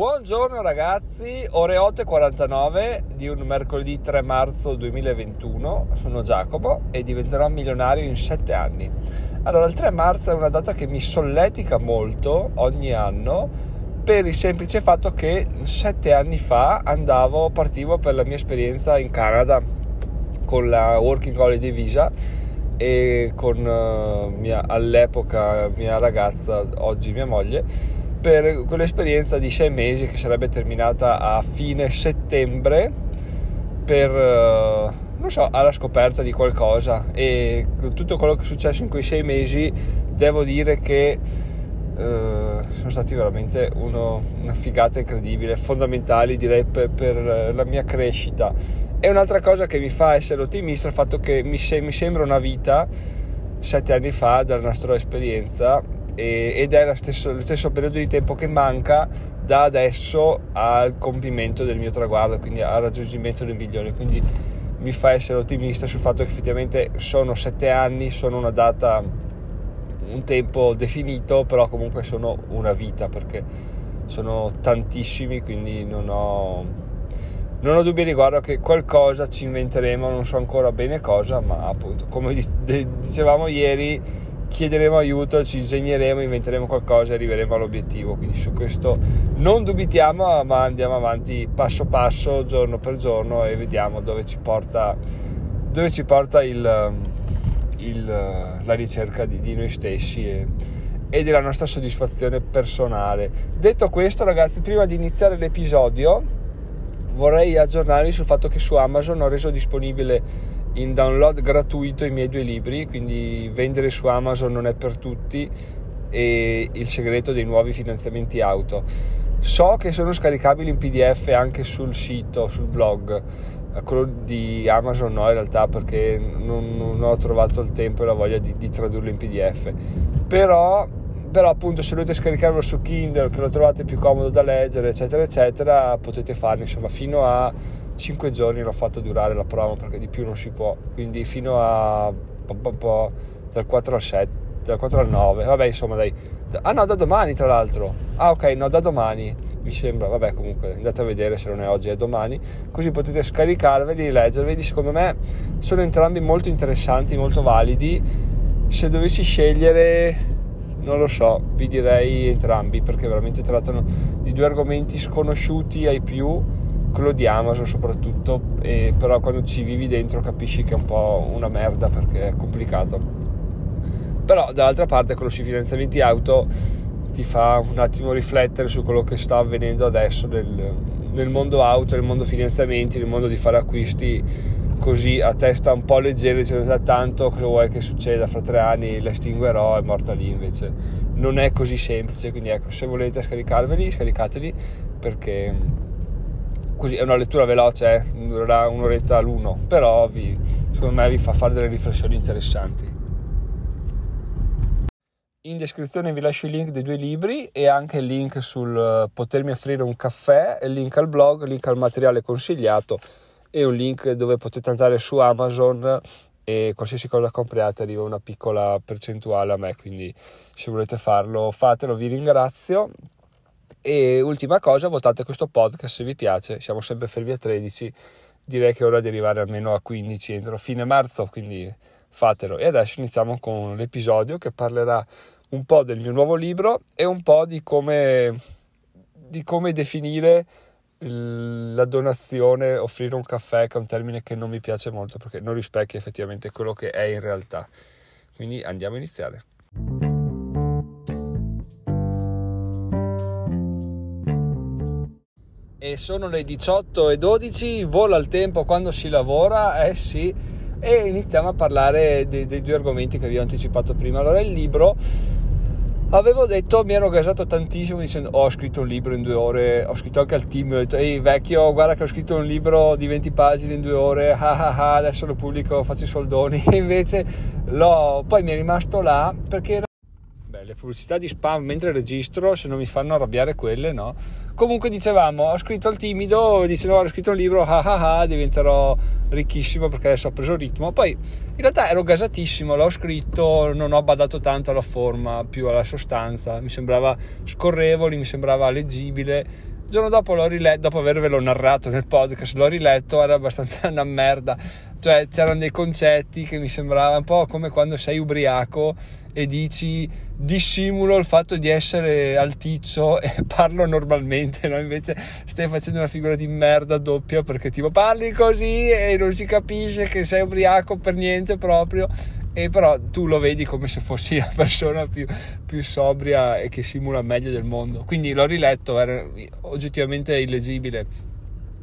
Buongiorno ragazzi, ore 8.49 di un mercoledì 3 marzo 2021, sono Giacomo e diventerò milionario in 7 anni. Allora, il 3 marzo è una data che mi solletica molto ogni anno per il semplice fatto che 7 anni fa andavo, partivo per la mia esperienza in Canada con la Working Holiday Visa e con uh, mia, all'epoca mia ragazza, oggi mia moglie per quell'esperienza di sei mesi che sarebbe terminata a fine settembre per, uh, non so, alla scoperta di qualcosa e tutto quello che è successo in quei sei mesi devo dire che uh, sono stati veramente uno, una figata incredibile, fondamentali direi per, per, la mia crescita. E un'altra cosa che mi fa essere ottimista è il fatto che mi, se, mi sembra una vita sette anni fa dalla nostra esperienza ed è lo stesso, lo stesso periodo di tempo che manca da adesso al compimento del mio traguardo, quindi al raggiungimento del milione. Quindi mi fa essere ottimista sul fatto che effettivamente sono sette anni, sono una data, un tempo definito, però comunque sono una vita perché sono tantissimi, quindi non ho, non ho dubbi riguardo che qualcosa ci inventeremo, non so ancora bene cosa, ma appunto come dicevamo ieri chiederemo aiuto, ci ingegneremo, inventeremo qualcosa e arriveremo all'obiettivo. Quindi su questo non dubitiamo, ma andiamo avanti passo passo, giorno per giorno e vediamo dove ci porta, dove ci porta il, il, la ricerca di, di noi stessi e, e della nostra soddisfazione personale. Detto questo, ragazzi, prima di iniziare l'episodio vorrei aggiornarvi sul fatto che su Amazon ho reso disponibile in download gratuito i miei due libri, quindi vendere su Amazon non è per tutti e il segreto dei nuovi finanziamenti auto. So che sono scaricabili in PDF anche sul sito, sul blog, quello di Amazon no in realtà perché non, non ho trovato il tempo e la voglia di, di tradurlo in PDF, però, però appunto se volete scaricarlo su Kindle che lo trovate più comodo da leggere eccetera eccetera potete farlo insomma fino a 5 giorni l'ho fatto durare la promo perché di più non si può, quindi fino a dal 4 al 7, dal 4 al 9, vabbè insomma dai, ah no da domani tra l'altro, ah ok no da domani mi sembra, vabbè comunque andate a vedere se non è oggi è domani, così potete scaricarveli leggerveli, secondo me sono entrambi molto interessanti, molto validi, se dovessi scegliere non lo so, vi direi entrambi perché veramente trattano di due argomenti sconosciuti ai più quello di Amazon soprattutto, e però quando ci vivi dentro capisci che è un po' una merda perché è complicato. Però dall'altra parte quello sui finanziamenti auto ti fa un attimo riflettere su quello che sta avvenendo adesso nel, nel mondo auto, nel mondo finanziamenti, nel mondo di fare acquisti così a testa un po' leggera dicendo tanto cosa vuoi che succeda fra tre anni la estinguerò è morta lì invece non è così semplice quindi ecco se volete scaricarveli scaricateli perché così è una lettura veloce, eh? durerà un'oretta all'uno, però vi, secondo me vi fa fare delle riflessioni interessanti. In descrizione vi lascio il link dei due libri e anche il link sul eh, potermi offrire un caffè, il link al blog, il link al materiale consigliato e un link dove potete andare su Amazon e qualsiasi cosa compriate arriva una piccola percentuale a me, quindi se volete farlo fatelo, vi ringrazio e ultima cosa, votate questo podcast se vi piace, siamo sempre fermi a 13, direi che è ora di arrivare almeno a 15 entro fine marzo, quindi fatelo. E adesso iniziamo con l'episodio che parlerà un po' del mio nuovo libro e un po' di come, di come definire la donazione, offrire un caffè, che è un termine che non mi piace molto perché non rispecchia effettivamente quello che è in realtà. Quindi andiamo a iniziare. E sono le 18 e 12, vola il tempo quando si lavora, eh sì, e iniziamo a parlare dei, dei due argomenti che vi ho anticipato prima. Allora, il libro, avevo detto, mi ero gasato tantissimo dicendo oh, ho scritto un libro in due ore, ho scritto anche al team, ho detto ehi vecchio, guarda che ho scritto un libro di 20 pagine in due ore, ah ah ah, adesso lo pubblico, faccio i soldoni, e invece l'ho, poi mi è rimasto là perché le pubblicità di spam mentre registro, se non mi fanno arrabbiare quelle, no? Comunque dicevamo, ho scritto al timido, dice no, ho scritto un libro, ah ah ah, diventerò ricchissimo perché adesso ho preso ritmo. Poi in realtà ero gasatissimo, l'ho scritto, non ho badato tanto alla forma, più alla sostanza, mi sembrava scorrevole, mi sembrava leggibile giorno dopo l'ho riletto, dopo avervelo narrato nel podcast, l'ho riletto, era abbastanza una merda. Cioè, c'erano dei concetti che mi sembrava un po' come quando sei ubriaco e dici dissimulo il fatto di essere alticcio e parlo normalmente, no? Invece stai facendo una figura di merda doppia perché tipo parli così e non si capisce che sei ubriaco per niente proprio e però tu lo vedi come se fossi la persona più, più, sobria e che simula meglio del mondo. Quindi l'ho riletto, era oggettivamente illegibile.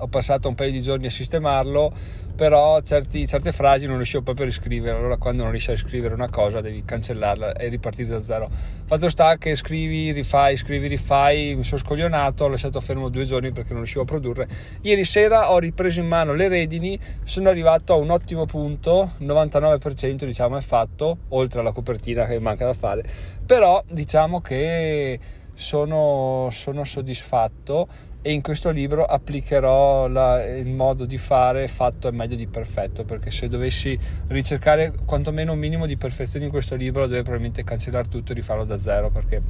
Ho passato un paio di giorni a sistemarlo, però certi, certe frasi non riuscivo proprio a riscrivere. Allora, quando non riesci a scrivere una cosa, devi cancellarla e ripartire da zero. Fatto sta che scrivi, rifai, scrivi, rifai. Mi sono scoglionato, ho lasciato fermo due giorni perché non riuscivo a produrre. Ieri sera ho ripreso in mano le redini, sono arrivato a un ottimo punto, 99% diciamo è fatto, oltre alla copertina che manca da fare. Però diciamo che sono, sono soddisfatto e in questo libro applicherò la, il modo di fare fatto è meglio di perfetto perché se dovessi ricercare quantomeno un minimo di perfezione in questo libro dovrei probabilmente cancellare tutto e rifarlo da zero perché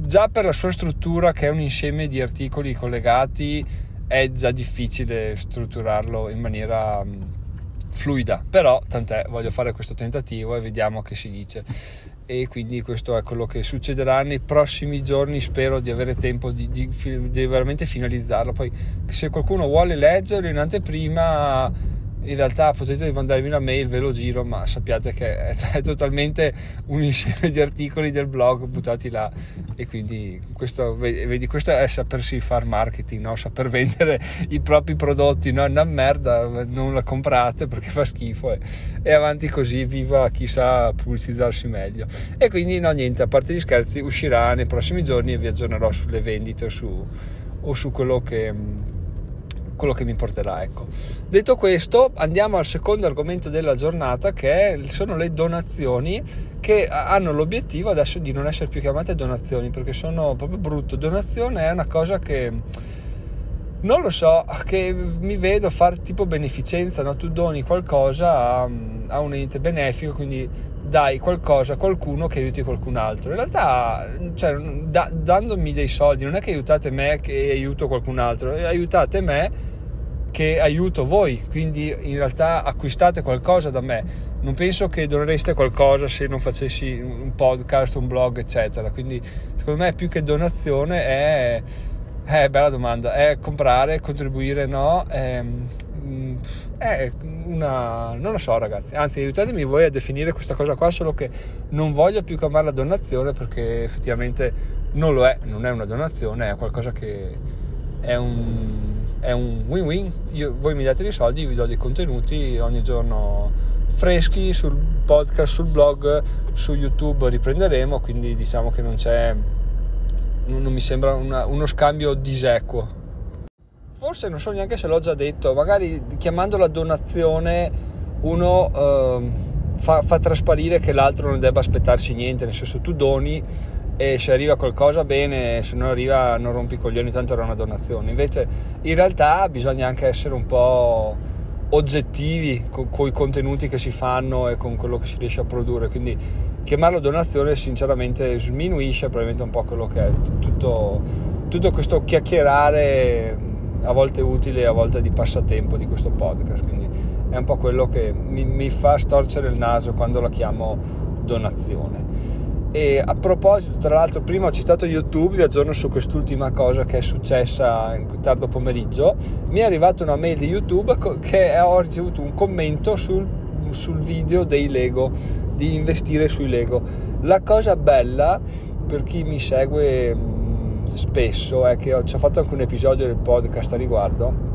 già per la sua struttura che è un insieme di articoli collegati è già difficile strutturarlo in maniera fluida. Però tant'è voglio fare questo tentativo e vediamo che si dice e quindi questo è quello che succederà nei prossimi giorni. Spero di avere tempo di, di, di veramente finalizzarlo. Poi se qualcuno vuole leggerlo in anteprima in realtà potete mandarmi una mail, ve lo giro, ma sappiate che è, è, totalmente un insieme di articoli del blog buttati là e quindi questo, vedi, questo è sapersi fare marketing, no? saper vendere i propri prodotti, no? una merda, non la comprate perché fa schifo e, e avanti così, viva chi sa pubblicizzarsi meglio. E quindi no niente, a parte gli scherzi, uscirà nei prossimi giorni e vi aggiornerò sulle vendite su, o su quello che quello che mi porterà. Ecco. Detto questo, andiamo al secondo argomento della giornata che sono le donazioni che hanno l'obiettivo adesso di non essere più chiamate donazioni perché sono proprio brutto. Donazione è una cosa che non lo so, che mi vedo fare tipo beneficenza, no? tu doni qualcosa a, a un ente benefico, quindi dai qualcosa a qualcuno che aiuti qualcun altro. In realtà, cioè, da, dandomi dei soldi, non è che aiutate me che aiuto qualcun altro, aiutate me che aiuto voi, quindi in realtà acquistate qualcosa da me. Non penso che donereste qualcosa se non facessi un podcast, un blog, eccetera. Quindi, secondo me, più che donazione è. Eh, bella domanda, è comprare, contribuire, no? È, ehm, è una... non lo so ragazzi, anzi aiutatemi voi a definire questa cosa qua, solo che non voglio più chiamarla donazione perché effettivamente non lo è, non è una donazione, è qualcosa che è un, è un win-win, voi mi date dei soldi, vi do dei contenuti ogni giorno freschi sul podcast, sul blog, su YouTube riprenderemo, quindi diciamo che non c'è, non mi sembra una, uno scambio disequo forse non so neanche se l'ho già detto, magari chiamandola donazione uno eh, fa, fa, trasparire che l'altro non debba aspettarsi niente, nel senso tu doni e se arriva qualcosa bene, se non arriva non rompi i coglioni, tanto era una donazione. Invece in realtà bisogna anche essere un po' oggettivi con, con i contenuti che si fanno e con quello che si riesce a produrre, quindi chiamarlo donazione sinceramente sminuisce probabilmente un po' quello che è tutto, tutto questo chiacchierare a volte utile, a volte di passatempo di questo podcast, quindi è un po' quello che mi, mi fa storcere il naso quando la chiamo donazione. E a proposito, tra l'altro, prima ho citato YouTube, vi aggiorno su quest'ultima cosa che è successa in tardo pomeriggio. Mi è arrivata una mail di YouTube che ho ricevuto un commento sul, sul video dei Lego, di investire sui Lego. La cosa bella per chi mi segue spesso è che ho, ci ho fatto anche un episodio del podcast a riguardo.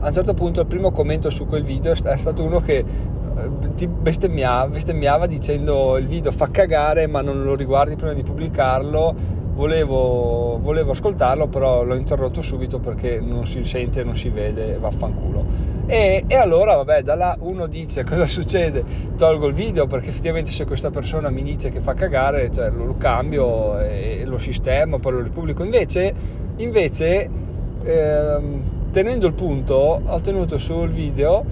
A un certo punto il primo commento su quel video è stato uno che eh, ti bestemmiava, bestemmiava dicendo il video fa cagare ma non lo riguardi prima di pubblicarlo volevo, volevo ascoltarlo, però l'ho interrotto subito perché non si sente, non si vede, vaffanculo. E, e allora, vabbè, da là uno dice cosa succede, tolgo il video perché effettivamente se questa persona mi dice che fa cagare, cioè lo, lo cambio e lo sistemo, poi lo ripubblico. Invece, invece ehm, tenendo il punto, ho tenuto sul video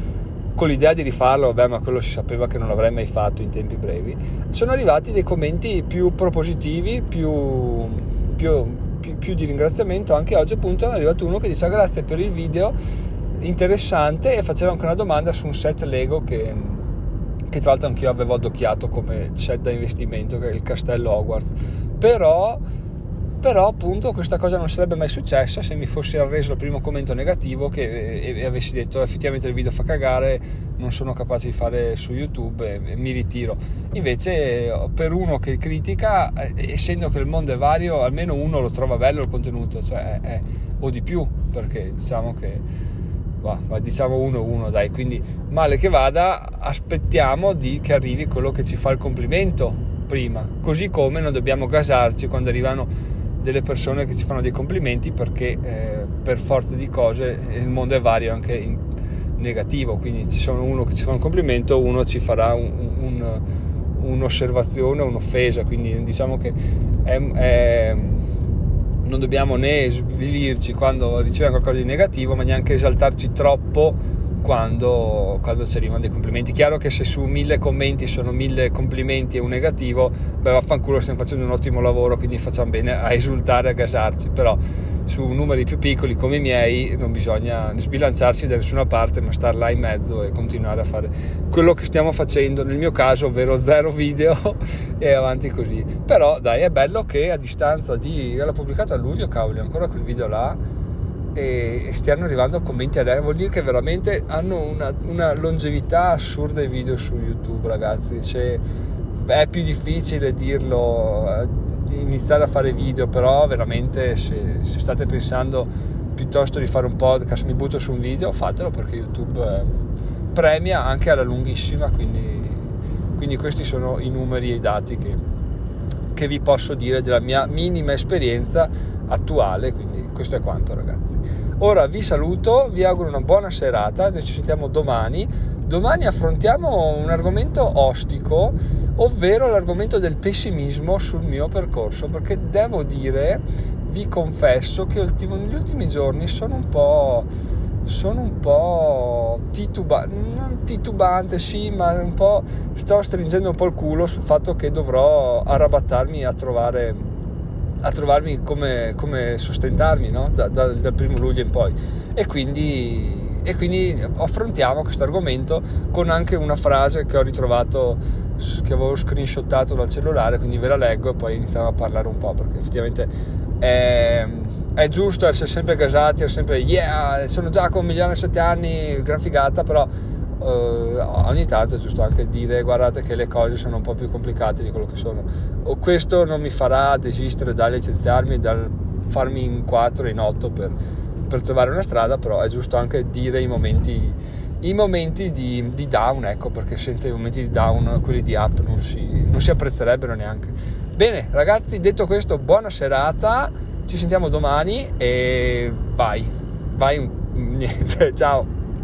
con l'idea di rifarlo, vabbè, ma quello si sapeva che non l'avrei mai fatto in tempi brevi, sono arrivati dei commenti più propositivi, più, più più, più di ringraziamento. Anche oggi appunto è arrivato uno che diceva grazie per il video interessante e faceva anche una domanda su un set Lego che, che tra l'altro anch'io avevo adocchiato come set da investimento che è il castello Hogwarts. Però però appunto questa cosa non sarebbe mai successa se mi fossi arreso al primo commento negativo che, e, e, avessi detto effettivamente il video fa cagare non sono capace di fare su youtube e, e mi ritiro. Invece per uno che critica eh, essendo che il mondo è vario almeno uno lo trova bello il contenuto cioè, è, o di più perché diciamo che va diciamo uno uno dai quindi male che vada aspettiamo di che arrivi quello che ci fa il complimento prima così come non dobbiamo gasarci quando arrivano delle persone che ci fanno dei complimenti perché eh, per forza di cose il mondo è vario anche in negativo, quindi ci sono uno che ci fa un complimento, uno ci farà un, un, un'osservazione, un'offesa, quindi diciamo che è, è, non dobbiamo né svilirci quando riceviamo qualcosa di negativo, ma neanche esaltarci troppo quando, quando, ci arrivano dei complimenti. Chiaro che se su mille commenti sono mille complimenti e un negativo, beh vaffanculo stiamo facendo un ottimo lavoro, quindi facciamo bene a esultare, a gasarci, però su numeri più piccoli come i miei non bisogna sbilanciarsi da nessuna parte, ma star là in mezzo e continuare a fare quello che stiamo facendo, nel mio caso, ovvero zero video e avanti così. Però dai, è bello che a distanza di... l'ho pubblicato a luglio, cavoli, ancora quel video là e stiano arrivando commenti adesso vuol dire che veramente hanno una, una longevità assurda i video su youtube ragazzi. Cioè, è più difficile dirlo eh, iniziare a fare video però veramente se, se, state pensando piuttosto di fare un podcast mi butto su un video fatelo perché youtube eh, premia anche alla lunghissima quindi, quindi questi sono i numeri e i dati che, che vi posso dire della mia minima esperienza attuale quindi questo è quanto ragazzi. Ora vi saluto, vi auguro una buona serata, noi ci sentiamo domani. Domani affrontiamo un argomento ostico, ovvero l'argomento del pessimismo sul mio percorso, perché devo dire, vi confesso che ultimo, negli ultimi giorni sono un po' sono un po' titubante, non titubante, sì, ma un po' sto stringendo un po' il culo sul fatto che dovrò arrabattarmi a trovare a trovarmi come, come sostentarmi no? da, da, dal primo luglio in poi e quindi, e quindi affrontiamo questo argomento con anche una frase che ho ritrovato che avevo screenshottato dal cellulare quindi ve la leggo e poi iniziamo a parlare un po' perché effettivamente è, è giusto essere sempre gasati essere sempre yeah sono già con un milione e sette anni gran figata però Uh, ogni tanto è giusto anche dire guardate che le cose sono un po' più complicate di quello che sono. O questo non mi farà desistere dal licenziarmi dal farmi in 4 in 8 per, per, trovare una strada però è giusto anche dire i momenti i momenti di, di, down ecco perché senza i momenti di down quelli di up non si, non si apprezzerebbero neanche. Bene ragazzi detto questo buona serata. Ci sentiamo domani e vai. Vai niente ciao